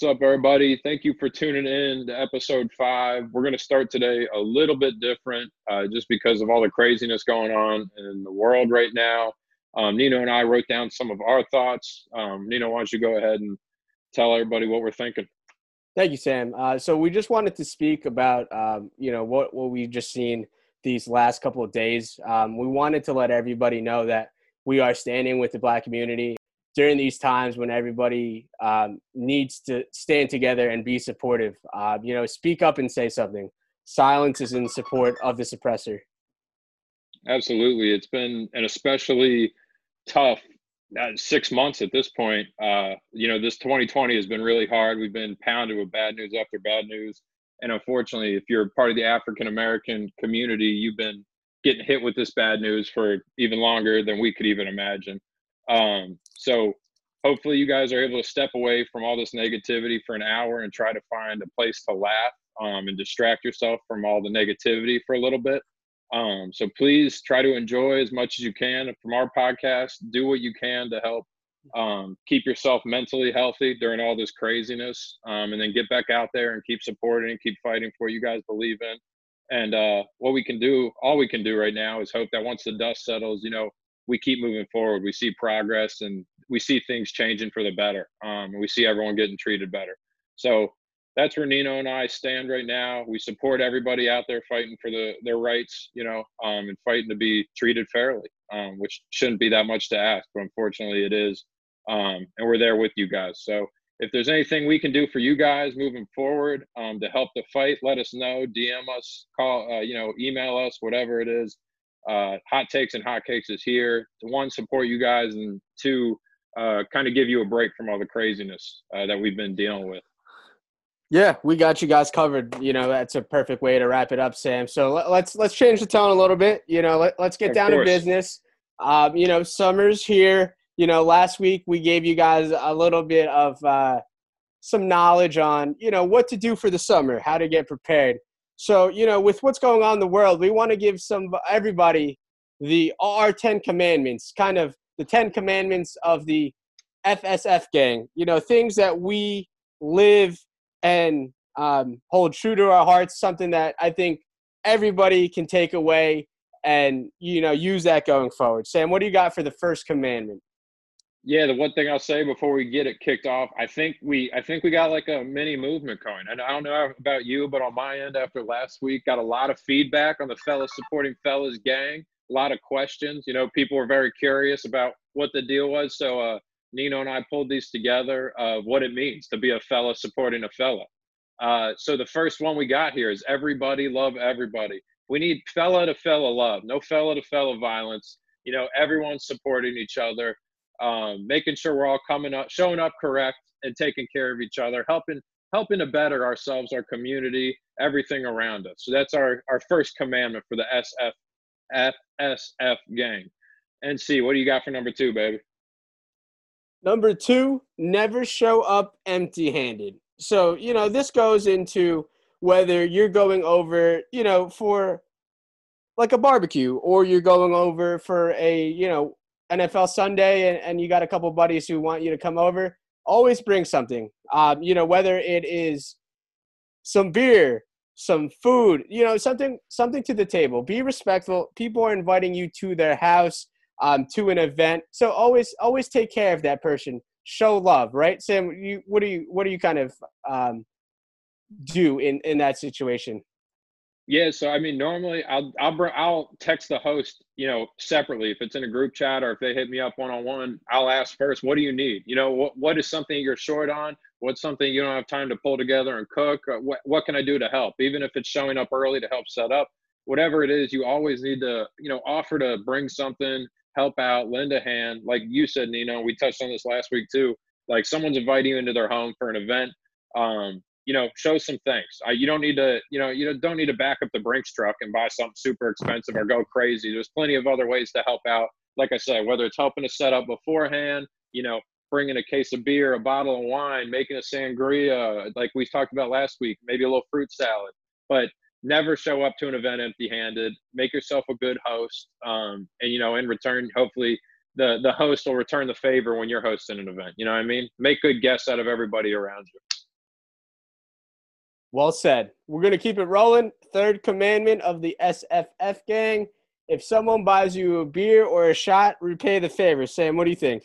What's up, everybody? Thank you for tuning in to episode five. We're going to start today a little bit different uh, just because of all the craziness going on in the world right now. Um, Nino and I wrote down some of our thoughts. Um, Nino, why don't you go ahead and tell everybody what we're thinking? thank you, Sam. Uh, so we just wanted to speak about, um, you know, what what we've just seen these last couple of days. Um, we wanted to let everybody know that we are standing with the Black community during these times when everybody um, needs to stand together and be supportive. Uh, you know, speak up and say something. Silence is in support of the suppressor. Absolutely. It's been an especially tough uh, six months at this point. Uh, you know, this 2020 has been really hard. We've been pounded with bad news after bad news. And unfortunately, if you're part of the African American community, you've been getting hit with this bad news for even longer than we could even imagine. Um, so hopefully you guys are able to step away from all this negativity for an hour and try to find a place to laugh um, and distract yourself from all the negativity for a little bit. Um, so please try to enjoy as much as you can from our podcast. Do what you can to help um, keep yourself mentally healthy during all this craziness, um, and then get back out there and keep supporting and keep fighting for what you guys believe in. And uh, what we can do, all we can do right now is hope that once the dust settles, you know, we keep moving forward. We see progress and we see things changing for the better. Um, we see everyone getting treated better. So that's where Nino and I stand right now. We support everybody out there fighting for the their rights, you know, um, and fighting to be treated fairly, um, which shouldn't be that much to ask, but unfortunately it is. Um, and we're there with you guys. So if there's anything we can do for you guys moving forward um, to help the fight, let us know. DM us, call, uh, you know, email us, whatever it is uh, hot takes and hot cakes is here to one support you guys and two uh, kind of give you a break from all the craziness uh, that we've been dealing with Yeah, we got you guys covered. You know, that's a perfect way to wrap it up, Sam. So let, let's let's change the tone a little bit. You know, let, let's get Of down course. to business. Um, you know, summer's here. You know, last week we gave you guys a little bit of uh, some knowledge on you know what to do for the summer, how to get prepared. So you know, with what's going on in the world, we want to give some everybody the our Ten Commandments, kind of the Ten Commandments of the FSF gang. You know, things that we live and um, hold true to our hearts. Something that I think everybody can take away and you know use that going forward. Sam, what do you got for the first commandment? Yeah the one thing i'll say before we get it kicked off i think we i think we got like a mini movement going. And i don't know about you but on my end after last week got a lot of feedback on the fellas supporting fellas gang a lot of questions. You know people were very curious about what the deal was. So uh nino and i pulled these together of what it means to be a fella supporting a fella. Uh so the first one we got here is everybody love everybody. We need fella to fella love no fella to fella violence. You know everyone's supporting each other um, making sure we're all coming up, showing up correct, and taking care of each other, helping helping to better ourselves, our community, everything around us. So that's our our first commandment for the SF FSF gang. And see, what do you got for number two, baby? Number two, never show up empty handed. So, you know, this goes into whether you're going over, you know, for like a barbecue or you're going over for a, you know, NFL Sunday and, and you got a couple buddies who want you to come over, always bring something. Um, you know, whether it is some beer, some food, you know, something something to the table. Be respectful. People are inviting you to their house, um, to an event. So always always take care of that person. Show love, right? Sam, you what do you what do you kind of um, do in in that situation? Yeah, so I mean, normally I'll I'll I'll text the host, you know, separately if it's in a group chat or if they hit me up one on one. I'll ask first, what do you need? You know, what what is something you're short on? What's something you don't have time to pull together and cook? What what can I do to help? Even if it's showing up early to help set up, whatever it is, you always need to you know offer to bring something, help out, lend a hand. Like you said, Nino, we touched on this last week too. Like someone's inviting you into their home for an event. Um, you know, show some things. You don't need to, you know, you don't need to back up the Brinks truck and buy something super expensive or go crazy. There's plenty of other ways to help out. Like I said, whether it's helping to set up beforehand, you know, bringing a case of beer, a bottle of wine, making a sangria, like we talked about last week, maybe a little fruit salad. But never show up to an event empty-handed. Make yourself a good host, um, and you know, in return, hopefully, the the host will return the favor when you're hosting an event. You know what I mean? Make good guests out of everybody around you. Well said. We're going to keep it rolling. Third commandment of the SFF gang. If someone buys you a beer or a shot, repay the favor. Sam, what do you think?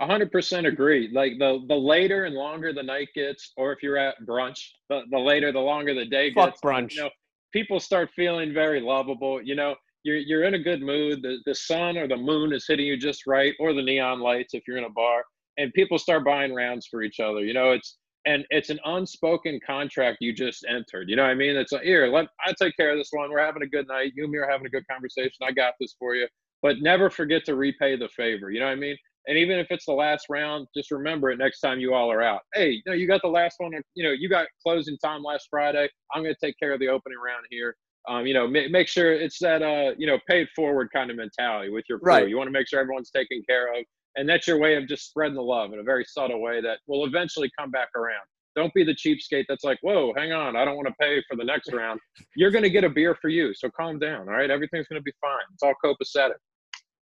100% agree. Like the the later and longer the night gets, or if you're at brunch, the, the later, the longer the day Fuck gets. brunch. You know, people start feeling very lovable. You know, you're you're in a good mood. The the sun or the moon is hitting you just right, or the neon lights if you're in a bar, and people start buying rounds for each other. You know, it's and it's an unspoken contract you just entered. You know what I mean? It's like here, let I take care of this one. We're having a good night. You and me are having a good conversation. I got this for you. But never forget to repay the favor. You know what I mean? And even if it's the last round, just remember it next time you all are out. Hey, you know, you got the last one. You know, you got closing time last Friday. I'm going to take care of the opening round here. Um, you know, make, make sure it's that uh, you know, paid forward kind of mentality with your crew. Right. You want to make sure everyone's taken care of, and that's your way of just spreading the love in a very subtle way that will eventually come back around. Don't be the cheapskate that's like, whoa, hang on, I don't want to pay for the next round. You're going to get a beer for you, so calm down. All right, everything's going to be fine. It's all copacetic.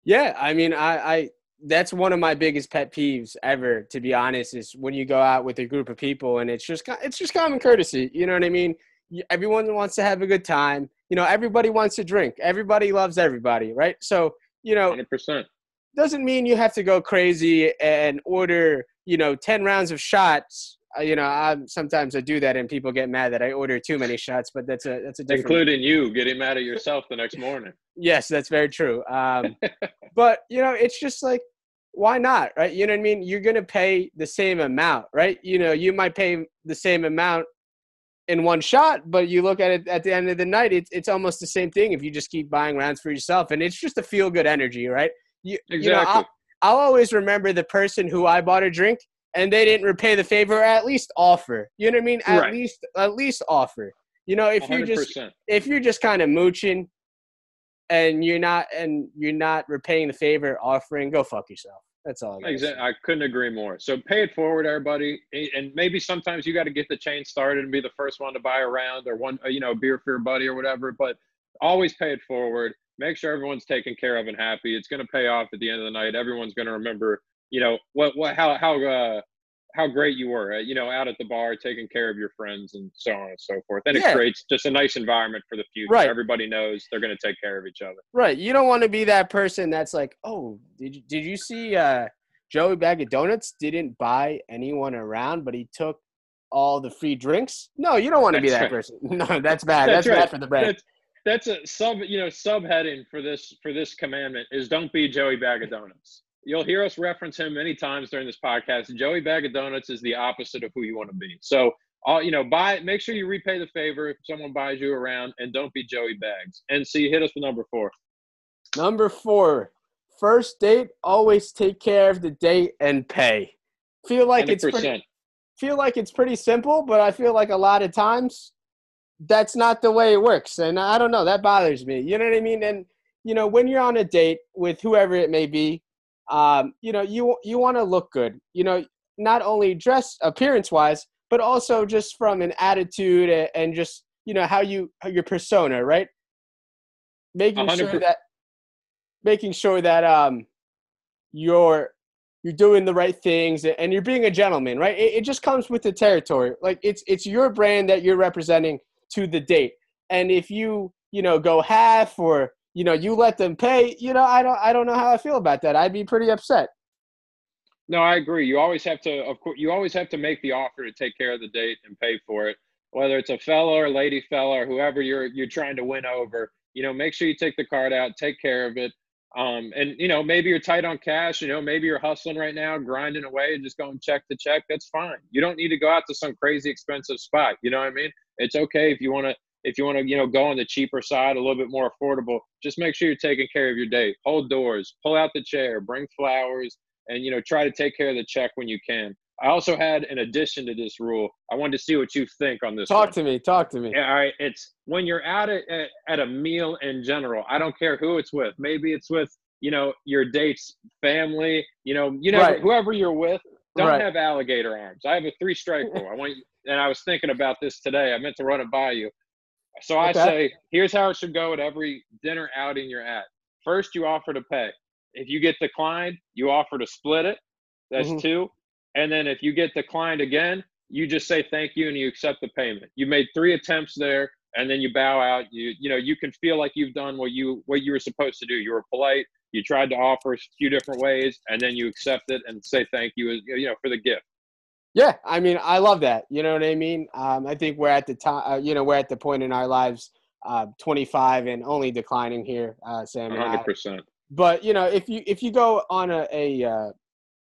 Yeah, I mean, I, I that's one of my biggest pet peeves ever. To be honest, is when you go out with a group of people and it's just it's just common courtesy. You know what I mean? Everyone wants to have a good time. You know, everybody wants to drink. Everybody loves everybody, right? So you know, 100%. Doesn't mean you have to go crazy and order you know 10 rounds of shots. Uh, you know i sometimes i do that and people get mad that i order too many shots but that's a that's a different Including you getting mad at yourself the next morning. yes that's very true. Um but you know it's just like why not right? You know what i mean? You're gonna pay the same amount right? You know you might pay the same amount in one shot but you look at it at the end of the night it's, it's almost the same thing if you just keep buying rounds for yourself. And it's just a feel good energy right you, you know, Exactly. I'll, I'll always remember the person who i bought a drink and they didn't repay the favor or at least offer you know what i mean at Right. least at least offer you know if you 100%. just if you're just kind of mooching and you're not and you're not repaying the favor offering go fuck yourself that's all I. Exactly. I couldn't agree more. So pay it forward, everybody. And maybe sometimes you got to get the chain started and be the first one to buy a round or one, uh, you know, beer for your buddy or whatever. But always pay it forward. Make sure everyone's taken care of and happy. It's going to pay off at the end of the night. Everyone's going to remember, you know, what, what, how, how, uh, how great you were, uh, you know, out at the bar, taking care of your friends and so on and so forth. And Yeah. it creates just a nice environment for the future. Right. Everybody knows they're going to take care of each other. right you don't want to be that person that's like oh did you, did you see uh joey bag of donuts didn't buy anyone around but he took all the free drinks no you don't want to be that right. person no that's bad that's, That's right. bad for the brand That's, that's a sub, you know, subheading for this for this commandment is don't be Joey Bag of Donuts. You'll hear us reference him many times during this podcast. Joey Bag of Donuts is the opposite of who you want to be. So, all you know, buy. Make sure you repay the favor if someone buys you around, and don't be Joey Bags. And see, hit us with number four. Number four, first date, always take care of the date and pay. Feel like Hundred it's pretty, feel like it's pretty simple, but I feel like a lot of times that's not the way it works. And I don't know, that bothers me. You know what I mean? And you know, when you're on a date with whoever it may be, um, you know, you you want to look good. You know, not only dress appearance wise, but also just from an attitude and just you know how you how your persona, right? Making A hundred sure that making sure that um you're you're doing the right things and you're being a gentleman, right? It, it just comes with the territory. Like it's it's your brand that you're representing to the date. And if you, you know, go half or, you know, you let them pay, you know, I don't I don't know how I feel about that. I'd be pretty upset. No, I agree. You always have to, of course, you always have to make the offer to take care of the date and pay for it. Whether it's a fella or lady fella or whoever you're you're trying to win over, you know, make sure you take the card out, take care of it. Um, and you know, maybe you're tight on cash. You know, maybe you're hustling right now, grinding away, and just going check to check. That's fine. You don't need to go out to some crazy expensive spot. You know what I mean? It's okay if you want to if you want to you know go on the cheaper side a little bit more affordable just make sure you're taking care of your date hold doors pull out the chair bring flowers and you know try to take care of the check when you can i also had an addition to this rule i wanted to see what you think on this Talk one. to me, talk to me. Yeah, all right it's when you're at a at- a meal in general i don't care who it's with maybe it's with you know your date's family you know you know Right. whoever you're with don't Right. have alligator arms i have a three strike rule i want you and i was thinking about this today i meant to run it by you so i Okay. say here's how it should go at every dinner outing you're at first you offer to pay If you get declined, you offer to split it. That's Mhm. two. And then if you get declined again, you just say thank you and you accept the payment. You made three attempts there and then you bow out. You you know, you can feel like you've done what you what you were supposed to do. You were polite, you tried to offer a few different ways, and then you accept it and say thank you you know for the gift. Yeah, I mean, I love that. You know what I mean? Um, I think we're at the time. Uh, you know, we're at the point in our lives, uh, 25 and only declining here, uh, Sam. hundred percent. But you know, if you if you go on a, a uh,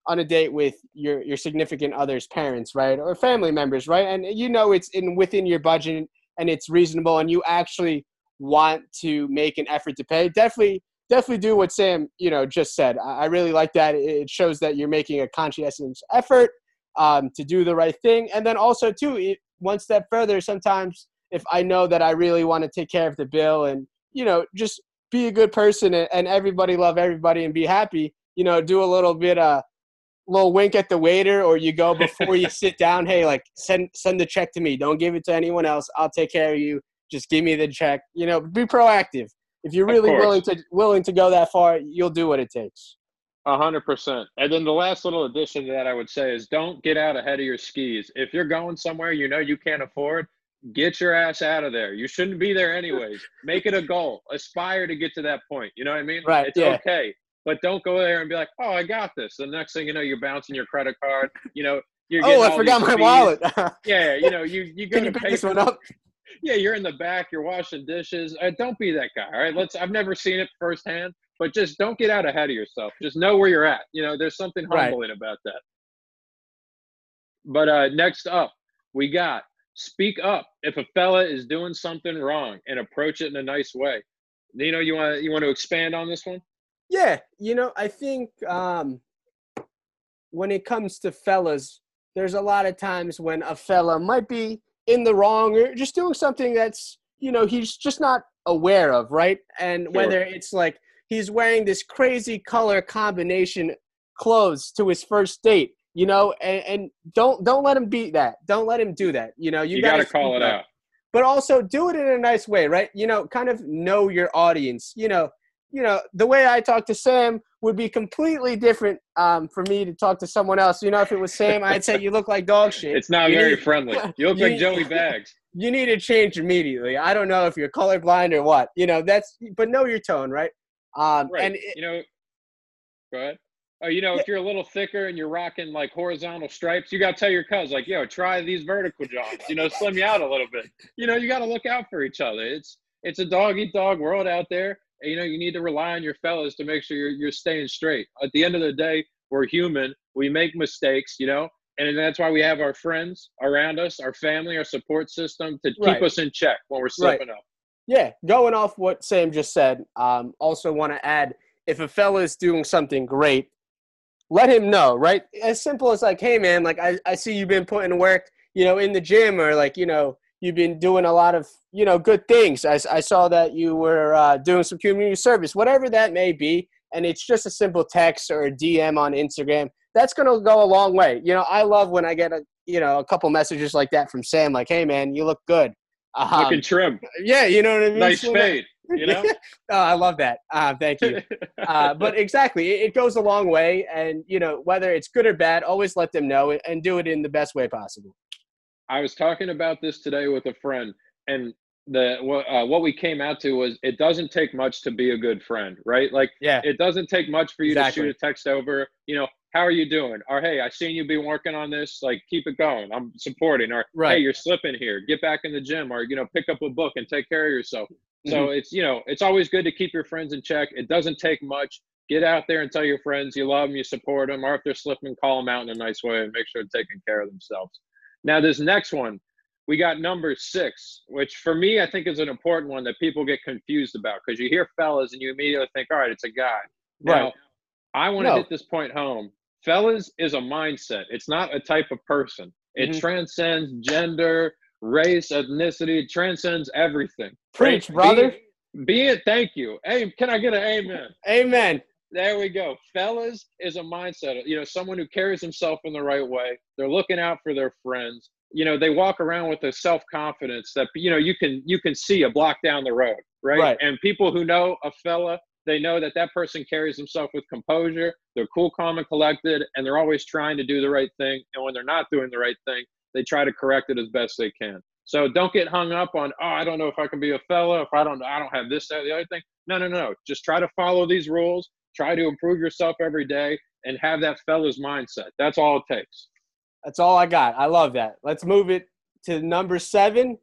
on a date with your your significant other's parents, right, or family members, right, and you know it's in within your budget and it's reasonable, and you actually want to make an effort to pay, definitely definitely do what Sam you know just said. I, really like that. It shows that you're making a conscientious effort um, to do the right thing, and then also too, it, one step further. Sometimes if I know that I really want to take care of the bill, and you know, just be a good person and, and everybody love everybody and be happy. You know, do a little bit uh little wink at the waiter or you go before you sit down, hey, like send send the check to me. Don't give it to anyone else. I'll take care of you. Just give me the check. You know, be proactive. If you're really willing to willing to go that far, you'll do what it takes. A hundred percent. And then the last little addition to that I would say is don't get out ahead of your skis. If you're going somewhere you know you can't afford, get your ass out of there. You shouldn't be there anyways. Make it a goal. Aspire to get to that point. You know what I mean? Right, It's yeah. okay. But don't go there and be like, oh, I got this. The next thing you know, you're bouncing your credit card. You know, you're getting Oh, I forgot my fees. wallet. Yeah, you know, you you go Can you pay this one up? yeah, you're in the back, you're washing dishes. Uh, don't be that guy. All right, let's. I've never seen it firsthand, but just don't get out ahead of yourself. Just know where you're at. You know, there's something Right. humbling about that. But uh, next up, we got speak up if a fella is doing something wrong and approach it in a nice way. Nino, you want you want to expand on this one? Yeah, you know, I think um, when it comes to fellas, there's a lot of times when a fella might be in the wrong or just doing something that's, you know, he's just not aware of, right? And Sure. whether it's like he's wearing this crazy color combination clothes to his first date, you know, and, and don't don't let him beat that. Don't let him do that. You know, you, You, got to gotta call it out. but also do it in a nice way, right? You know, kind of know your audience. You know, you know the way I talk to Sam would be completely different um, for me to talk to someone else. You know, if it was Sam, I'd say you look like dog shit. It's not You very need- friendly. You look you like Joey Bags. You need to change immediately. I don't know if you're colorblind or what. You know, that's but know your tone, right? Um, Right. And it, you know, go ahead. Oh, you know, if you're a little thicker and you're rocking like horizontal stripes, you got to tell your cuz like, yo, try these vertical johns. You know, slim you out a little bit. You know, you got to look out for each other. It's it's a dog eat dog world out there. You know, you need to rely on your fellas to make sure you're you're staying straight. At the end of the day, we're human. We make mistakes. You know, and that's why we have our friends around us, our family, our support system to keep Right. us in check when we're Right. slipping up. yeah, going off what Sam just said, um, also want to add if a fella is doing something great, let him know, right? As simple as like, hey man, like I, I see you've been putting work, you know, in the gym or like, you know, you've been doing a lot of, you know, good things. I, I saw that you were uh, doing some community service, whatever that may be. And it's just a simple text or a DM on Instagram. That's going to go a long way. You know, I love when I get a, you know, a couple messages like that from Sam, like, hey man, you look good. Um, Looking trim, yeah, you know what I mean? nice fade. You know. oh, I love that. Uh, thank you. Uh, but exactly, it, it goes a long way, and you know whether it's good or bad, always let them know and do it in the best way possible. I was talking about this today with a friend, and the what uh, what we came out to was it doesn't take much to be a good friend, right? Like Yeah, it doesn't take much for you Exactly. to shoot a text over, you know, how are you doing? Or hey, I seen you been working on this, like keep it going. I'm supporting. Or Right. hey, you're slipping here. Get back in the gym, or you know, pick up a book and take care of yourself. So Mm-hmm. it's you know, it's always good to keep your friends in check. It doesn't take much. Get out there and tell your friends you love them, you support them, or if they're slipping, call them out in a nice way and make sure they're taking care of themselves. Now, this next one, we got number six, which for me, I think is an important one that people get confused about because you hear fellas and you immediately think, all right, it's a guy. Now, Right. I want to No. hit this point home. Fellas is a mindset. It's not a type of person. It Mhm. transcends gender, race, ethnicity. It transcends everything. Preach, Right? brother. Be, be it. Thank you. Hey, can I get an amen? Amen. There we go. Fellas is a mindset. You know, someone who carries himself in the right way. They're looking out for their friends. You know, they walk around with a self confidence that you know you can you can see a block down the road, right? Right. And people who know a fella they know that that person carries himself with composure. They're cool, calm, and collected, and they're always trying to do the right thing. And when they're not doing the right thing, they try to correct it as best they can. So don't get hung up on, oh, I don't know if I can be a fella, if I don't I don't have this, that, the other thing. No, no, no. Just try to follow these rules, try to improve yourself every day, and have that fella's mindset. That's all it takes. That's all I got. I love that. Let's move it to number seven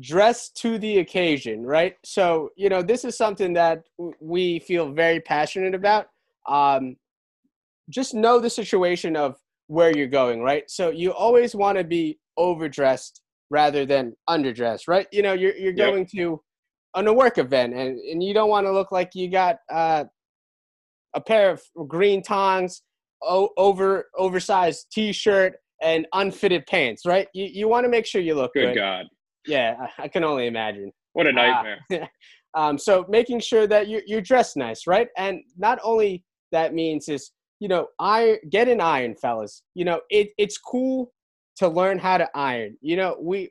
dress to the occasion, right? So, you know, this is something that we feel very passionate about. Um, just know the situation of where you're going, right? So you always want to be overdressed rather than underdressed, right? You know, you're you're going yep. to on a work event and, and you don't want to look like you got uh, a pair of green tongs, o- over oversized t-shirt and unfitted pants, right? You you want to make sure you look good. Good God. Yeah, I can only imagine. What a uh, nightmare. Uh, um, so making sure that you're, you're dressed nice, right? And not only that means is, you know, iron, get an iron, fellas. You know, it, it's cool to learn how to iron. You know, we,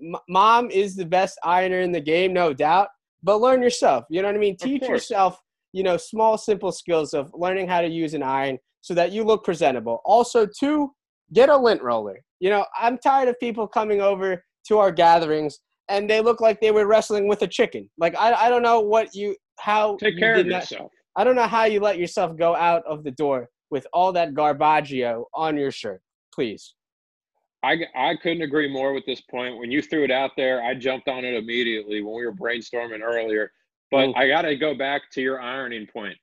m- mom is the best ironer in the game, no doubt, but learn yourself. You know what I mean? Teach yourself, you know, small, simple skills of learning how to use an iron so that you look presentable. Also, two, get a lint roller. You know, I'm tired of people coming over to our gatherings and they look like they were wrestling with a chicken. Like I, I don't know what you how take care of not, yourself. I don't know how you let yourself go out of the door with all that garbaggio on your shirt. Please. I, I couldn't agree more with this point. When you threw it out there, I jumped on it immediately when we were brainstorming earlier. But Ooh. I got to go back to your ironing point.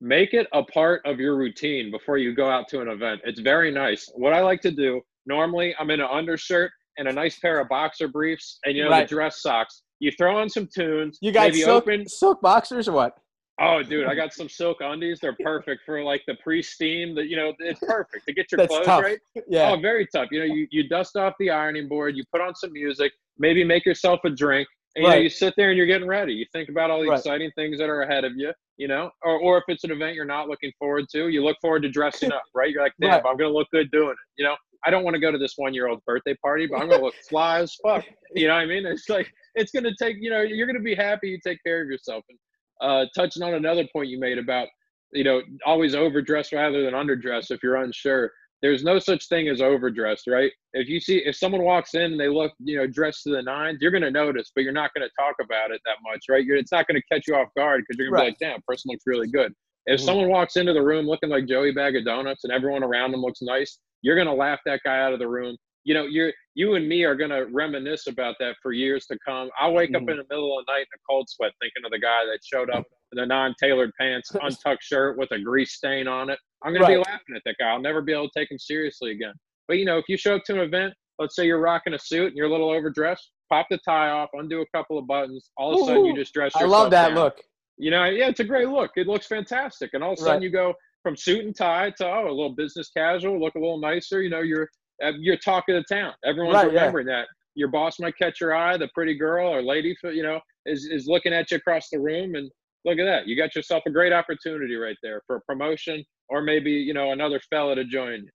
Make it a part of your routine before you go out to an event. It's very nice. What I like to do normally, I'm in an undershirt and a nice pair of boxer briefs and you know right. the dress socks. You throw on some tunes. You got silk, open... silk boxers or what? Oh, dude, I got some silk undies. They're perfect for like the pre-steam. That you know, it's perfect to get your clothes tough. right. Yeah. Oh, very tough. You know, you, you dust off the ironing board. You put on some music. Maybe make yourself a drink. And, you know, you sit there and you're getting ready. You think about all the right. exciting things that are ahead of you. You know, or or if it's an event you're not looking forward to, you look forward to dressing up. Right? You're like, damn, right. I'm gonna look good doing it. You know, I don't want to go to this one year old birthday party, but I'm gonna look fly as fuck. You know what I mean? It's like it's gonna take you know you're gonna be happy you take care of yourself. And uh, touching on another point you made about you know always overdress rather than underdress if you're unsure. There's no such thing as overdressed, right? If you see if someone walks in and they look you know dressed to the nines, you're gonna notice, but you're not gonna talk about it that much, right? You're, it's not gonna catch you off guard because you're gonna right. be like, damn, person looks really good. If mm-hmm. someone walks into the room looking like Joey Bag of Donuts and everyone around them looks nice, you're going to laugh that guy out of the room. You know, you're you and me are going to reminisce about that for years to come. I'll wake mm-hmm. up in the middle of the night in a cold sweat thinking of the guy that showed up in the non-tailored pants, untucked shirt with a grease stain on it. I'm going right. to be laughing at that guy. I'll never be able to take him seriously again. But you know, if you show up to an event, let's say you're rocking a suit and you're a little overdressed, pop the tie off, undo a couple of buttons. All of a sudden, you just dress. Yourself I love that down. look. You know, yeah, it's a great look. It looks fantastic. And all of a sudden, right. you go from suit and tie to oh, a little business casual, look a little nicer. You know, you're uh, you're talk of the town. Everyone's right, remembering yeah. that. Your boss might catch your eye. The pretty girl or lady, you know, is is looking at you across the room, and look at that. You got yourself a great opportunity right there for a promotion, or maybe you know another fella to join you.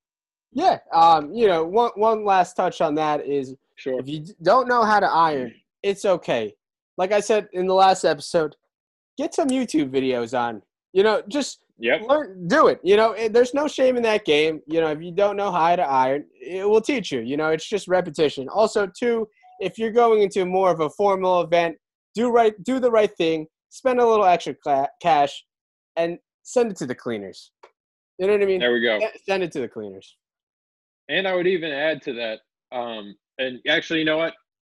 Yeah, um, you know, one one last touch on that is sure. if you don't know how to iron, it's okay. Like I said in the last episode, get some YouTube videos on. You know, just yep. learn, do it. You know, it, there's no shame in that game. You know, if you don't know how to iron, it will teach you. You know, it's just repetition. Also, too, if you're going into more of a formal event, do right, do the right thing. Spend a little extra cla- cash, and send it to the cleaners. You know what I mean? There we go. Send it to the cleaners. And I would even add to that. Um, and actually, you know what?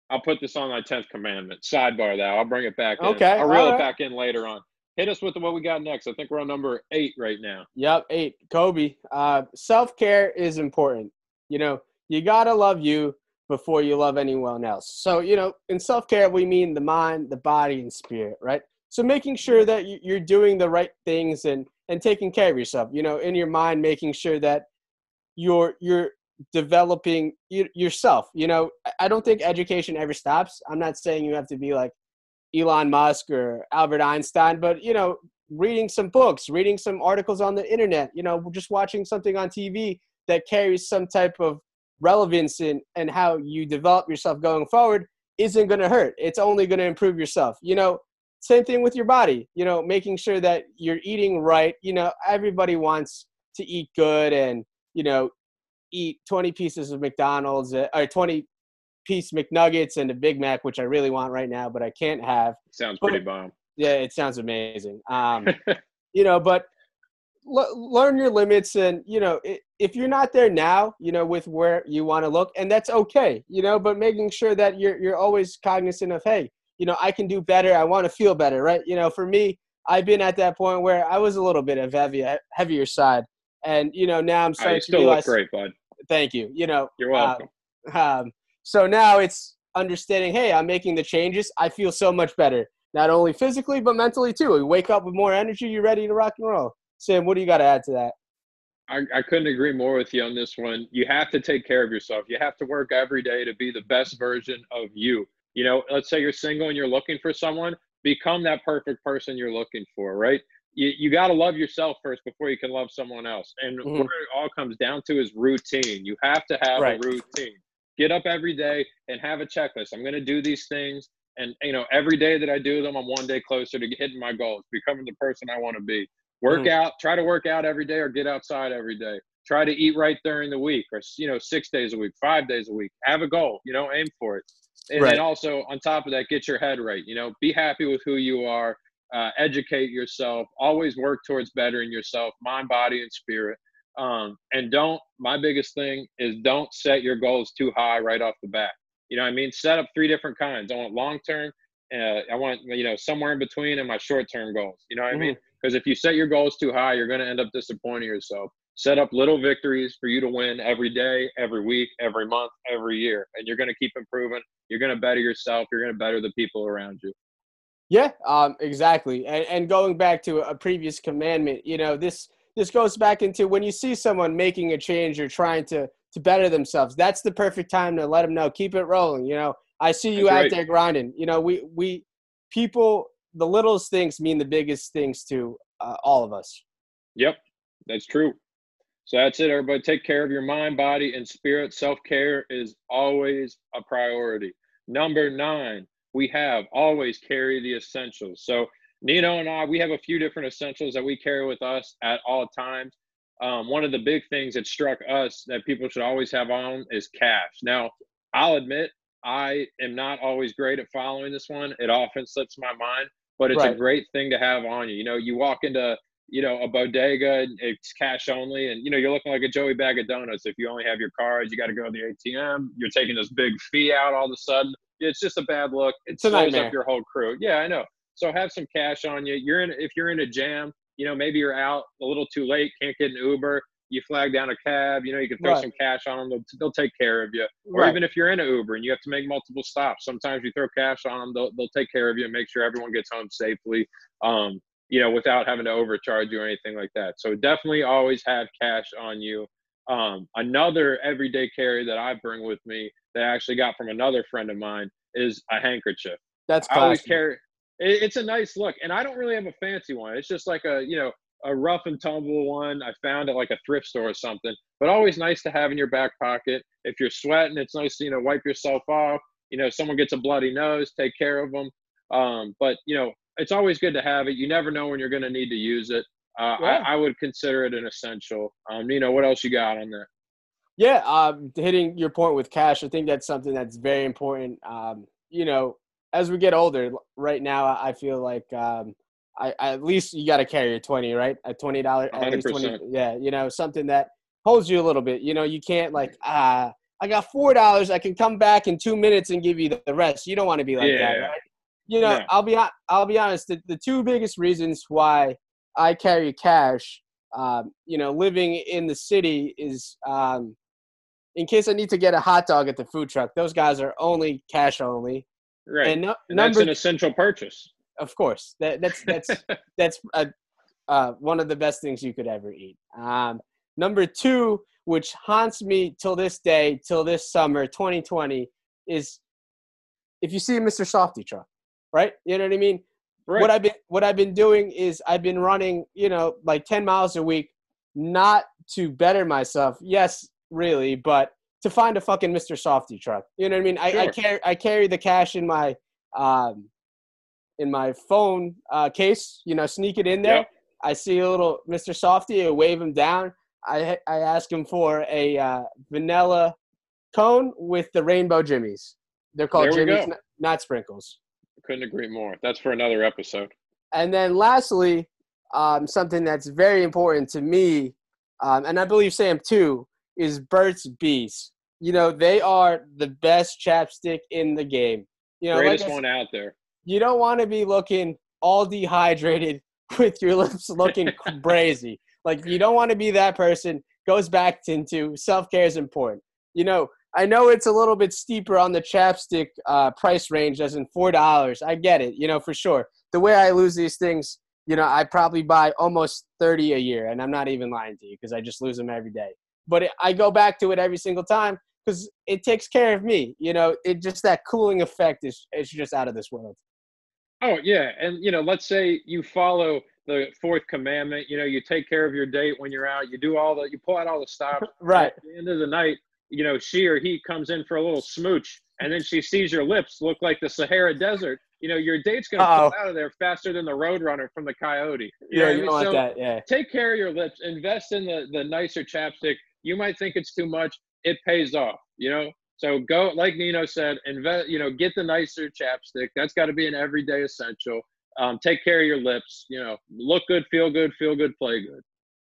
I'll put this on my tenth commandment. Sidebar that. I'll bring it back. In. Okay. I'll reel right. it back in later on. Hit us with what we got next. I think we're on number eight right now. Yep, eight. Kobe. Uh, Self care is important. You know, you gotta love you before you love anyone else. So, you know, in self care, we mean the mind, the body, and spirit, right? So, making sure that you're doing the right things and and taking care of yourself. You know, in your mind, making sure that you're you're developing yourself. You know, I don't think education ever stops. I'm not saying you have to be like Elon Musk or Albert Einstein, but you know, reading some books, reading some articles on the internet, you know, just watching something on TV that carries some type of relevance in and how you develop yourself going forward isn't going to hurt. It's only going to improve yourself. You know, same thing with your body. You know, making sure that you're eating right. You know, everybody wants to eat good and you know eat 20 pieces of McDonald's uh, or 20 piece McNuggets and a Big Mac, which I really want right now, but I can't have. Sounds pretty bomb. Yeah, it sounds amazing. Um, you know, but l- learn your limits, and you know, if you're not there now, you know, with where you want to look, and that's okay. You know, but making sure that you're you're always cognizant of, hey, you know, I can do better. I want to feel better, right? You know, for me, I've been at that point where I was a little bit of heavy heavier side, and you know, now I'm starting I to still realize. look great, bud. Thank you. You know, You're welcome. Um, um, so now it's understanding, hey, I'm making the changes. I feel so much better, not only physically but mentally too. You wake up with more energy. You're ready to rock and roll. Sam, what do you got to add to that? I, I couldn't agree more with you on this one. You have to take care of yourself. You have to work every day to be the best version of you. You know, let's say you're single and you're looking for someone, become that perfect person you're looking for, right? You, you got to love yourself first before you can love someone else. And Mhm. what it all comes down to is routine. You have to have Right. a routine. Get up every day and have a checklist. I'm going to do these things. And, you know, every day that I do them, I'm one day closer to hitting my goals, becoming the person I want to be. Work Mhm. out, try to work out every day or get outside every day. Try to eat right during the week or, you know, six days a week, five days a week. Have a goal, you know, aim for it. And Right. then also on top of that, get your head right. You know, be happy with who you are, uh, educate yourself, always work towards bettering yourself, mind, body, and spirit. Um, and don't, my biggest thing is don't set your goals too high right off the bat. You know what I mean? Set up three different kinds. I want long term, uh, I want, you know, somewhere in between and my short term goals. You know what I mean? Because if you set your goals too high, you're going to end up disappointing yourself. Set up little victories for you to win every day, every week, every month, every year. And you're going to keep improving. You're going to better yourself. You're going to better the people around you. Yeah, um, exactly. And, and going back to a previous commandment, you know, this this goes back into when you see someone making a change or trying to to better themselves. That's the perfect time to let them know. Keep it rolling. You know, I see you That's out right. there grinding. You know, we we people the littlest things mean the biggest things to uh, all of us. Yep, that's true. So that's it, everybody. Take care of your mind, body, and spirit. Self care is always a priority. Number nine, we have always carry the essentials. So Nino and I, we have a few different essentials that we carry with us at all times. Um, one of the big things that struck us that people should always have on is cash. Now, I'll admit I am not always great at following this one. It often slips my mind, but it's a great thing to have on you. You know, you walk into you know, a bodega and it's cash only. And, you know, you're looking like a Joey bag of donuts. If you only have your cards, you got to go to the ATM. You're taking this big fee out all of a sudden. It's just a bad look. It It's a slows up your whole crew. Yeah, I know. So have some cash on you. You're in, if you're in a jam, you know, maybe you're out a little too late, can't get an Uber. You flag down a cab, you know, you can throw Right. some cash on them. They'll, they'll take care of you. Or Right. even if you're in an Uber and you have to make multiple stops, sometimes you throw cash on them. They'll, they'll take care of you and make sure everyone gets home safely. Um, you know, without having to overcharge you or anything like that. So definitely always have cash on you. Um, another everyday carry that I bring with me that I actually got from another friend of mine is a handkerchief. That's I always carry. It, it's a nice look, and I don't really have a fancy one. It's just like a you know a rough and tumble one I found at like a thrift store or something. But always nice to have in your back pocket. If you're sweating, it's nice to you know wipe yourself off. You know, someone gets a bloody nose, take care of them. Um, but you know, it's always good to have it. You never know when you're going to need to use it. Uh, Yeah. I, I would consider it an essential. Um, Nino, what else you got on there? Yeah, um, hitting your point with cash, I think that's something that's very important. Um, you know, as we get older, right now, I feel like um, I, at least you got to carry a twenty, right? A twenty dollar, at least twenty. Yeah, you know, something that holds you a little bit. You know, you can't like ah, I got four dollars. I can come back in two minutes and give you the the rest. You don't want to be like that, right? You know, No. I'll be I'll be honest. The, the two biggest reasons why I carry cash, um, you know, living in the city is um, in case I need to get a hot dog at the food truck. Those guys are only cash only, Right. and, no, And that's number an essential purchase. of course that, that's that's that's uh uh, one of the best things you could ever eat. Um, number two, which haunts me till this day, till this summer, 2020, is if you see a Mr. Softee truck, right? You know what I mean? Right. What I've been what I've been doing is I've been running, you know, like 10 miles a week, not to better myself. Yes, really, but to find a fucking Mr. Softee truck. You know what I mean? I, I Sure. carry I carry the cash in my um in my phone uh, case. You know, sneak it in there. Yep. I see a little Mr. Softee. I wave him down. I I ask him for a uh, vanilla cone with the rainbow jimmies. They're called jimmies, go. n- not sprinkles. Couldn't agree more. That's for another episode. And then lastly, um, something that's very important to me, um, and I believe Sam too, is Burt's Bees. You know, they are the best chapstick in the game. You know, like Greatest one out there. you don't want to be looking all dehydrated with your lips looking crazy. Like you don't want to be that person. Goes back into self care is important. You know, I know it's a little bit steeper on the chapstick uh, price range, as in four dollars. I get it. You know, for sure. The way I lose these things, you know, I probably buy almost thirty a year, and I'm not even lying to you because I just lose them every day. But it, I go back to it every single time because it takes care of me. You know, it just that cooling effect is is just out of this world. Oh yeah, and you know, let's say you follow the fourth commandment. You know, you take care of your date when you're out. You do all the, you pull out all the stops. Right. At the end of the night, you know, she or he comes in for a little smooch, and then she sees your lips look like the Sahara Desert. You know, your date's gonna Uh-oh. pull out of there faster than the Roadrunner from the Coyote. You Yeah, know you don't want So- that. Yeah. take care of your lips invest in the the nicer chapstick you might think it's too much it pays off you know so go like nino said invest you know get the nicer chapstick that's got to be an everyday essential um, take care of your lips you know look good feel good feel good play good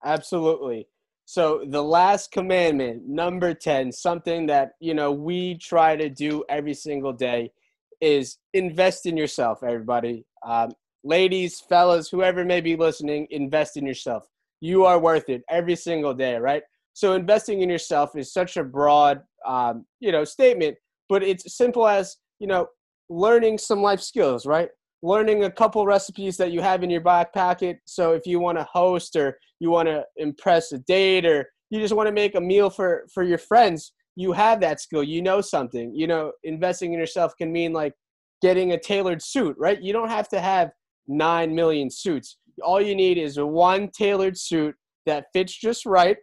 Absolutely. So the last commandment, number 10, something that, you know, we try to do every single day is invest in yourself, everybody. Um, ladies, fellas, whoever may be listening, invest in yourself. You are worth it every single day, right? So investing in yourself is such a broad, um, you know, statement, but it's simple as, you know, learning some life skills, right? Learning a couple recipes that you have in your back pocket. So if you want to host or you want to impress a date or you just want to make a meal for for your friends you have that skill you know something. You know investing in yourself can mean like getting a tailored suit right? You don't have to have 9 million suits. All you need is one tailored suit that fits just right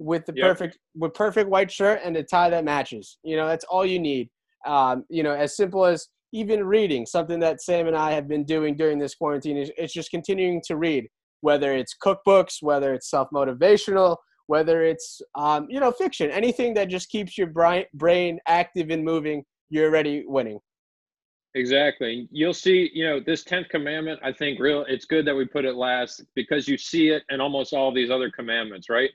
with the Yep. perfect with perfect white shirt and a tie that matches. You know that's all you need. Um, you know as simple as even reading something that sam and i have been doing during this quarantine is it's just continuing to read whether it's cookbooks, whether it's self motivational, whether it's um, you know fiction, anything that just keeps your brain brain active and moving, you're already winning. Exactly. You'll see, you know, this 10th commandment, I think real it's good that we put it last because you see it in almost all these other commandments, right?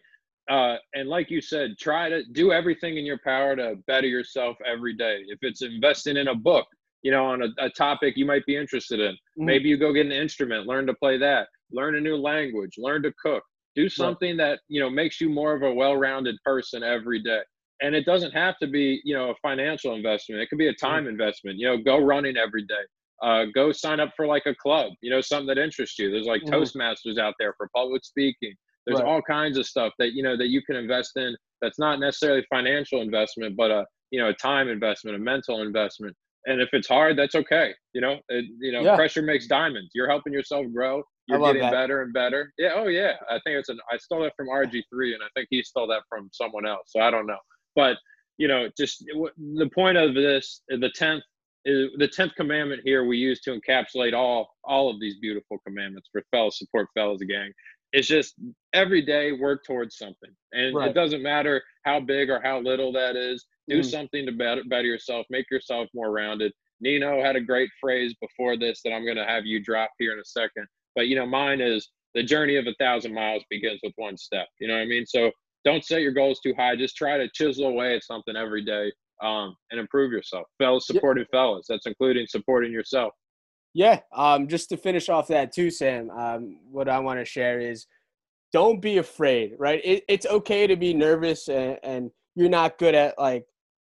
Uh, and like you said, try to do everything in your power to better yourself every day. If it's investing in a book, you know, on a, a topic you might be interested in, Mhm. maybe you go get an instrument, learn to play that, learn a new language, learn to cook, do something that, you know, makes you more of a well-rounded person every day. And it doesn't have to be, you know, a financial investment. It could be a time investment. You know, go running every day. Uh, go sign up for like a club. You know, something that interests you. There's like Mhm. Toastmasters out there for public speaking. There's Right. all kinds of stuff that you know that you can invest in. That's not necessarily financial investment, but a you know a time investment, a mental investment. And if it's hard, that's okay. You know, it, you know, Yeah. pressure makes diamonds. You're helping yourself grow. You're getting that. better and better. Yeah. Oh yeah. I think it's an. I stole that from RG3, and I think he stole that from someone else. So I don't know. But you know, just the point of this, the tenth the tenth commandment here we use to encapsulate all all of these beautiful commandments for fellow support fellows gang. It's just every day work towards something, and Right. it doesn't matter how big or how little that is. Do Mm. something to better better yourself, make yourself more rounded. Nino had a great phrase before this that I'm going to have you drop here in a second. But you know, mine is the journey of a thousand miles begins with one step. You know what I mean? So don't set your goals too high. Just try to chisel away at something every day um, and improve yourself. Fellas supporting fellas. That's including supporting yourself. Yeah. Um, just to finish off that too, Sam. Um, what I want to share is, don't be afraid. Right. It, it's okay to be nervous and, and you're not good at like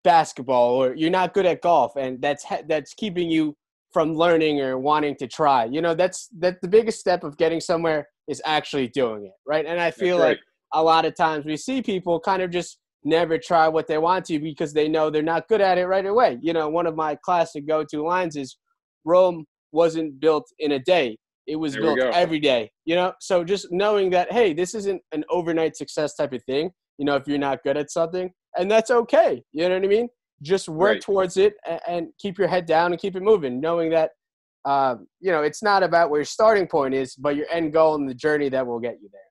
basketball or you're not good at golf, and that's ha- that's keeping you from learning or wanting to try. You know, that's that the biggest step of getting somewhere is actually doing it. Right. And I feel right. like a lot of times we see people kind of just never try what they want to because they know they're not good at it right away. You know, one of my classic go-to lines is Rome wasn't built in a day. It was There built every day. You know, so just knowing that hey, this isn't an overnight success type of thing. You know, if you're not good at something, and that's okay. You know what I mean? Just work Right. towards it and, and keep your head down and keep it moving, knowing that um, you know, it's not about where your starting point is, but your end goal and the journey that will get you there.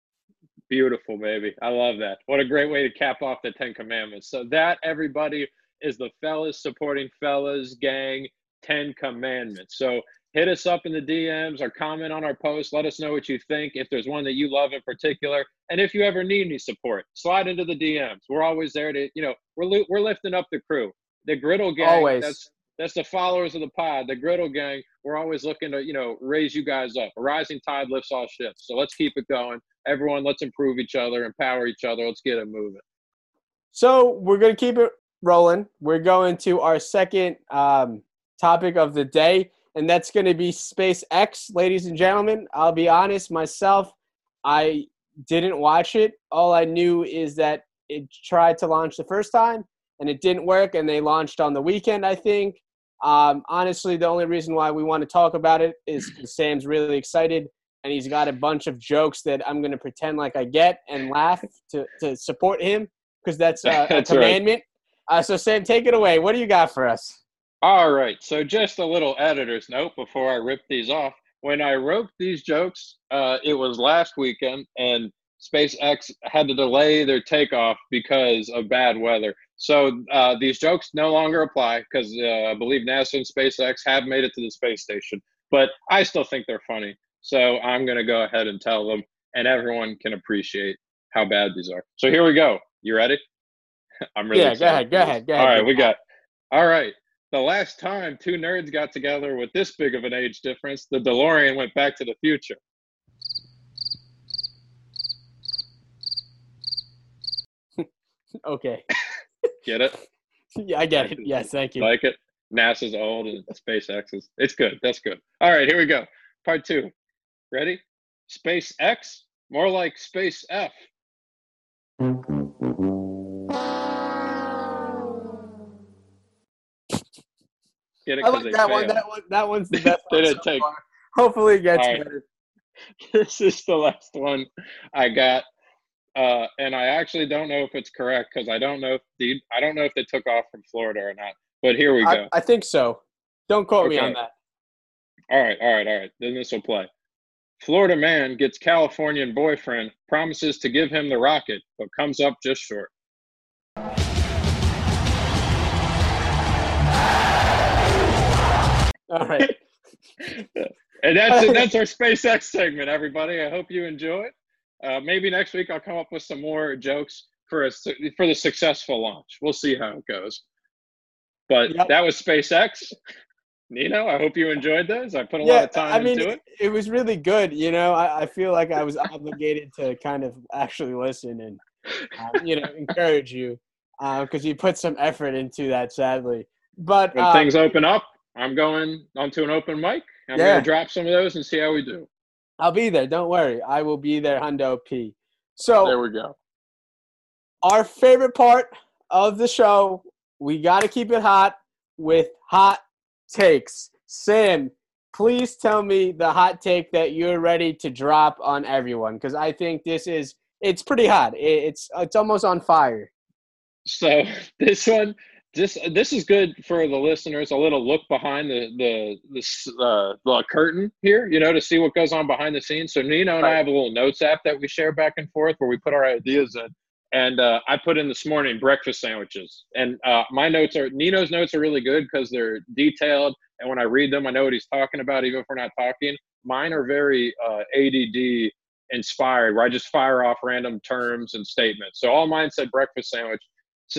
Beautiful, baby. I love that. What a great way to cap off the Ten Commandments. So, that, everybody, is the Fellas Supporting Fellas Gang 10 Commandments. So, hit us up in the DMs or comment on our post. Let us know what you think. If there's one that you love in particular, and if you ever need any support, slide into the DMs. We're always there to, you know, we're we're lifting up the crew, the Griddle Gang. Always. That's that's the followers of the pod, the Griddle Gang. We're always looking to, you know, raise you guys up. A rising tide lifts all ships. So let's keep it going. Everyone, let's improve each other, empower each other. Let's get it moving. So we're gonna keep it rolling. We're going to our second um, topic of the day, and that's going to be SpaceX, ladies and gentlemen. I'll be honest, myself, I didn't watch it. All I knew is that it tried to launch the first time and it didn't work, and they launched on the weekend, I think. Um, honestly, the only reason why we want to talk about it is Sam's really excited and he's got a bunch of jokes that I'm going to pretend like I get and laugh to, to support him because that's, That's a right. commandment. Uh, so, Sam, take it away. What do you got for us? All right. So just a little editor's note before I rip these off. When I wrote these jokes, uh, it was last weekend, and SpaceX had to delay their takeoff because of bad weather. So uh, these jokes no longer apply because uh, I believe NASA and SpaceX have made it to the space station. But I still think they're funny. So I'm going to go ahead and tell them, and everyone can appreciate how bad these are. So here we go. You ready? I'm really yeah, go excited ahead, go ahead, go ahead. All right, we got. All right. The last time two nerds got together with this big of an age difference, the DeLorean went back to the future. Okay. Get it? Yeah, I get it. Yes, thank you. Like it? NASA's old and SpaceX is. It's good. That's good. All right, here we go. Part two. Ready? SpaceX? More like Space F. Get it? I like that one. That one. That one's the best. One didn't so take- far. Hopefully, it gets right. better. this is the last one I got, uh, and I actually don't know if it's correct because I don't know if the I don't know if they took off from Florida or not. But here we go. I, I think so. Don't quote me on that. all right, all right, all right. Then this will play. Florida man gets Californian boyfriend, promises to give him the rocket, but comes up just short. All right. And that's. That's our SpaceX segment, everybody. I hope you enjoy it. Uh, maybe next week I'll come up with some more jokes for a, for the successful launch. We'll see how it goes. But Yep. that was SpaceX. Nino, I hope you enjoyed those. I put a lot of time I mean, into it. it was really good. You know, I, I feel like I was obligated to kind of actually listen and, um, you know, encourage you because you put some effort into that, sadly. But When uh, things open up, I'm going onto an open mic. I'm Yeah. going to drop some of those and see how we do. I'll be there. Don't worry. I will be there, Hundo P. So, There we go. our favorite part of the show, we got to keep it hot with hot takes. Sam, please tell me the hot take that you're ready to drop on everyone because I think this is it's pretty hot. It's it's almost on fire. So this one, this this is good for the listeners. A little look behind the the the, uh, the curtain here, you know, to see what goes on behind the scenes. So Nino and I have a little notes app that we share back and forth where we put our ideas in. And uh, I put in this morning breakfast sandwiches, and uh, my notes are Nino's notes are really good because they're detailed, and when I read them, I know what he's talking about, even if we're not talking. Mine are very uh, ADD inspired, where I just fire off random terms and statements. So all mine said breakfast sandwich.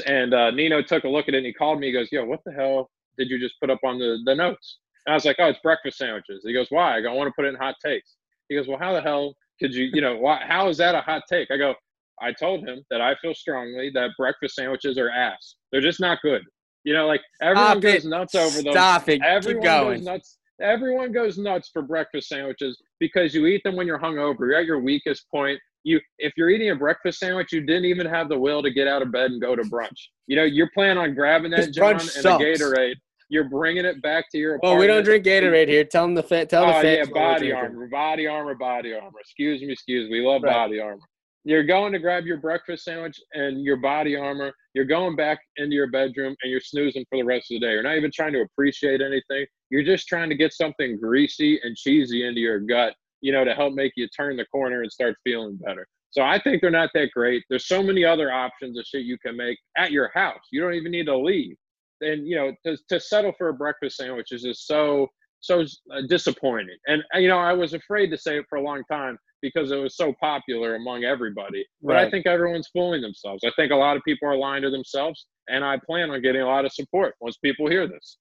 And uh, Nino took a look at it and he called me. He goes, Yo, what the hell did you just put up on the, the notes? And I was like, Oh, it's breakfast sandwiches. He goes, Why? I go, I want to put it in hot takes. He goes, Well, how the hell could you, you know, why, how is that a hot take? I go, I told him that I feel strongly that breakfast sandwiches are ass. They're just not good. You know, like everyone Stop goes it. nuts over them. Stop it. Everyone Keep going. goes nuts. Everyone goes nuts for breakfast sandwiches because you eat them when you're hungover. You're at your weakest point. You, if you're eating a breakfast sandwich, you didn't even have the will to get out of bed and go to brunch. You know, you're planning on grabbing that John and sucks. a Gatorade. You're bringing it back to your Well, we don't drink Gatorade here. Tell them the fa- tell the Oh yeah, body armor, body armor, body armor. Excuse me, excuse me. We love Right. body armor. You're going to grab your breakfast sandwich and your body armor. You're going back into your bedroom and you're snoozing for the rest of the day. You're not even trying to appreciate anything. You're just trying to get something greasy and cheesy into your gut, you know, to help make you turn the corner and start feeling better. So I think they're not that great. There's so many other options of shit you can make at your house. You don't even need to leave. And you know, to, to settle for a breakfast sandwich is just so so uh, disappointing. And uh, you know, I was afraid to say it for a long time because it was so popular among everybody. But right. I think everyone's fooling themselves. I think a lot of people are lying to themselves, and I plan on getting a lot of support once people hear this.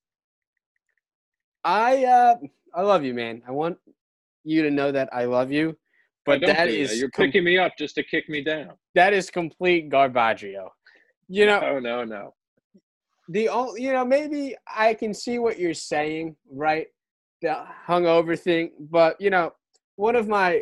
I uh I love you, man. I want you to know that I love you. But that is that. you're com- picking me up just to kick me down. That is complete garbaggio. You know. Oh no no. The only you know maybe I can see what you're saying, right? The hungover thing, but you know one of my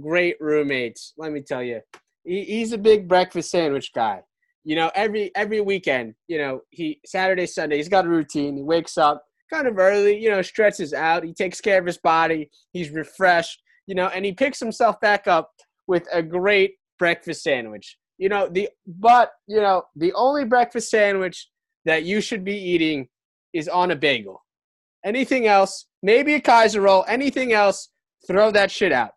great roommates, let me tell you, he, he's a big breakfast sandwich guy. You know, every every weekend, you know, he Saturday, Sunday, he's got a routine. He wakes up kind of early, you know, stretches out, he takes care of his body, he's refreshed, you know, and he picks himself back up with a great breakfast sandwich. You know, the but, you know, the only breakfast sandwich that you should be eating is on a bagel. Anything else, maybe a Kaiser roll, anything else throw that shit out.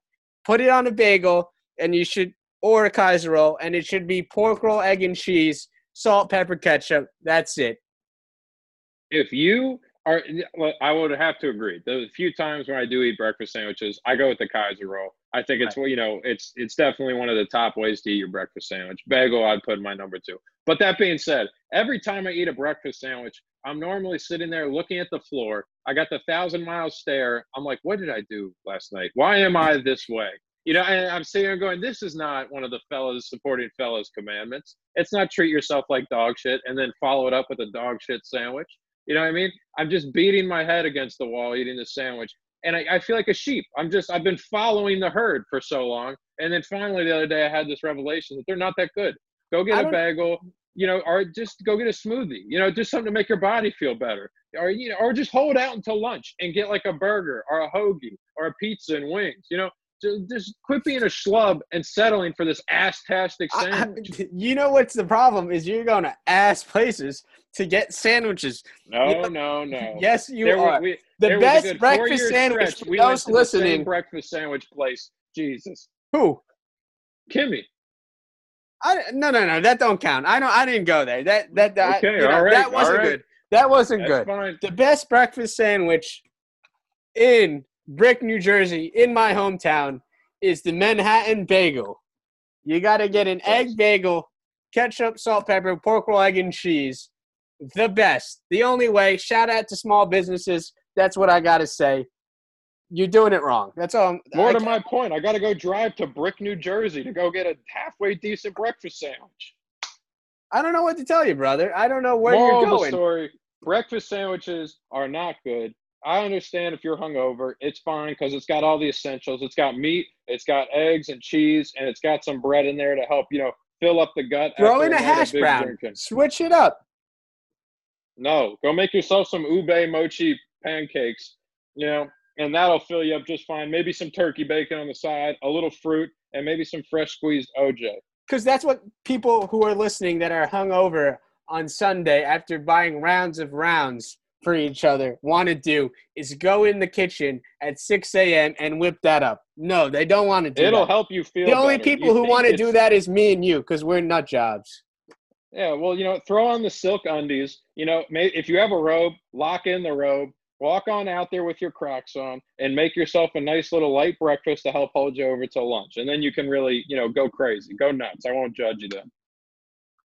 Put it on a bagel, and you should, or a Kaiser roll, and it should be pork roll, egg and cheese, salt, pepper, ketchup. That's it. If you are, I would have to agree. The few times when I do eat breakfast sandwiches, I go with the Kaiser roll. I think it's you know it's it's definitely one of the top ways to eat your breakfast sandwich. Bagel, I'd put my number two. But that being said, every time I eat a breakfast sandwich, I'm normally sitting there looking at the floor. I got the thousand mile stare. I'm like, what did I do last night? Why am I this way? You know, and I'm sitting there going, this is not one of the fellas supporting fellas commandments. It's not treat yourself like dog shit and then follow it up with a dog shit sandwich. You know what I mean? I'm just beating my head against the wall eating the sandwich. And I, I feel like a sheep. I'm just, I've been following the herd for so long. And then finally the other day I had this revelation that they're not that good. Go get a bagel, you know, or just go get a smoothie, you know, just something to make your body feel better. Or, you know, or just hold out until lunch and get like a burger or a hoagie or a pizza and wings, you know, just, just quit being a schlub and settling for this ass-tastic sandwich. I, you know what's the problem is you're going to ass places to get sandwiches. No, you know, no, no. Yes, you there are. We, the best breakfast sandwich. We those listening. breakfast sandwich place. Jesus. Who? Kimmy. I, no, no, no. That don't count. I know. I didn't go there. That that that, okay, you know, right, that wasn't right. good. That wasn't That's good. Fine. The best breakfast sandwich in Brick, New Jersey, in my hometown, is the Manhattan Bagel. You got to get an egg bagel, ketchup, salt, pepper, pork roll, egg, and cheese. The best. The only way. Shout out to small businesses. That's what I got to say you're doing it wrong. That's all. More I to my point, I got to go drive to Brick, New Jersey to go get a halfway decent breakfast sandwich. I don't know what to tell you, brother. I don't know where Moral you're going. story: breakfast sandwiches are not good. I understand if you're hungover, it's fine because it's got all the essentials. It's got meat, it's got eggs and cheese, and it's got some bread in there to help you know fill up the gut. Throw in a hash brown. Drinking. Switch it up. No, go make yourself some ube mochi pancakes. You know, and that'll fill you up just fine. Maybe some turkey bacon on the side, a little fruit, and maybe some fresh squeezed OJ. Because that's what people who are listening that are hungover on Sunday after buying rounds of rounds for each other want to do is go in the kitchen at 6 a.m. and whip that up. No, they don't want to do It'll that. help you feel The only better. people you who want to do that is me and you because we're nut jobs. Yeah, well, you know, throw on the silk undies. You know, if you have a robe, lock in the robe walk on out there with your Crocs on and make yourself a nice little light breakfast to help hold you over till lunch. And then you can really, you know, go crazy, go nuts. I won't judge you then.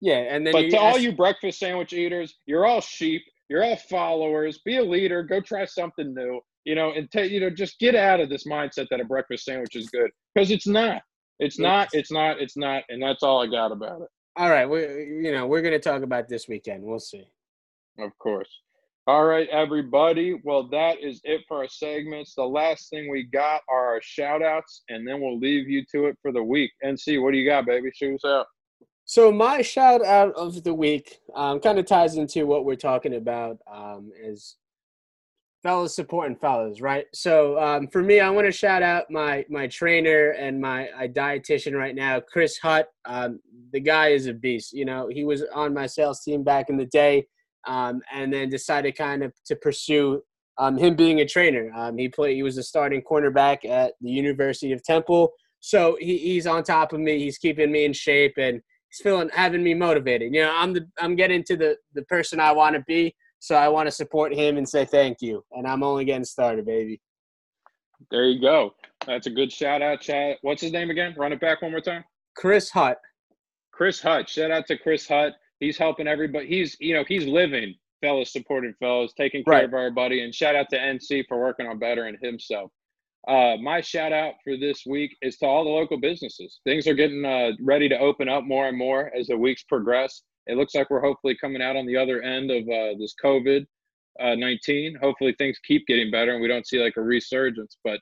Yeah, and then but to ask- all you breakfast sandwich eaters, you're all sheep. You're all followers. Be a leader. Go try something new. You know, and t- you know, just get out of this mindset that a breakfast sandwich is good because it's not. It's not. It's not. It's not. And that's all I got about it. All right, we you know we're gonna talk about this weekend. We'll see. Of course. All right, everybody. Well, that is it for our segments. The last thing we got are our shout outs, and then we'll leave you to it for the week. NC, what do you got, baby? Shoot us out. So, my shout out of the week um, kind of ties into what we're talking about um, is fellas supporting fellas, right? So um, for me, I want to shout out my my trainer and my, my dietitian right now, Chris Hutt. Um, the guy is a beast. You know, he was on my sales team back in the day, um, and then decided kind of to pursue um, him being a trainer. He played. He was a starting cornerback at the University of Temple. So he, he's on top of me. He's keeping me in shape, and he's feeling having me motivated. You know, I'm the I'm getting to the the person I want to be so I want to support him and say thank you. And I'm only getting started, baby. There you go. That's a good shout out, Chad. What's his name again? Run it back one more time. Chris Hutt. Chris Hutt. Shout out to Chris Hutt. He's helping everybody. He's you know he's living fellas supporting fellas, taking care right. of everybody. And shout out to NC for working on bettering himself. Uh, my shout out for this week is to all the local businesses. Things are getting uh, ready to open up more and more as the weeks progress it looks like we're hopefully coming out on the other end of uh, this COVID uh, 19. Hopefully things keep getting better and we don't see like a resurgence. But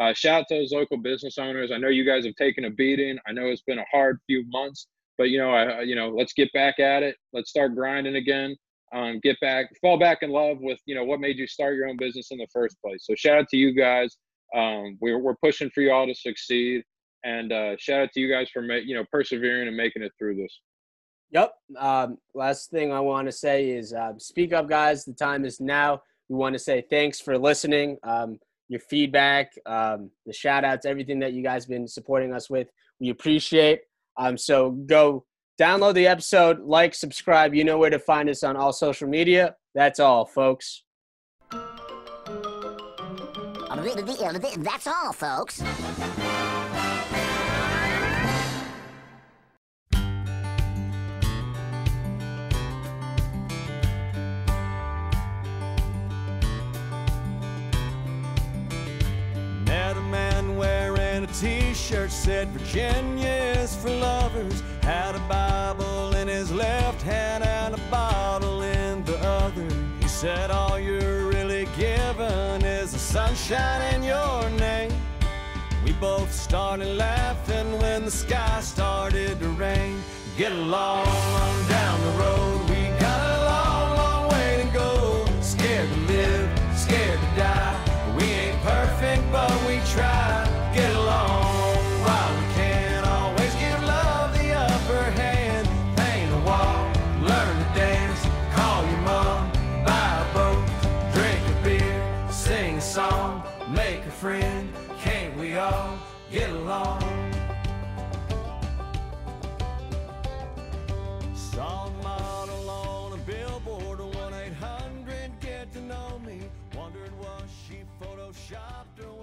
uh, shout out to those local business owners. I know you guys have taken a beating. I know it's been a hard few months, but you know, I, you know, let's get back at it. Let's start grinding again. Um, get back, fall back in love with, you know, what made you start your own business in the first place. So shout out to you guys. Um, we're, we're pushing for you all to succeed. And uh, shout out to you guys for, ma- you know, persevering and making it through this. Yep. Um, last thing I want to say is uh, speak up, guys. The time is now. We want to say thanks for listening. Um, your feedback, um, the shout outs, everything that you guys been supporting us with, we appreciate. Um, so go download the episode, like, subscribe. You know where to find us on all social media. That's all, folks. That's all, folks. t-shirt said Virginia is for lovers. Had a Bible in his left hand and a bottle in the other. He said all sunshine in your name. We both started laughing when the sky started to rain. Get along down the road. chopped away.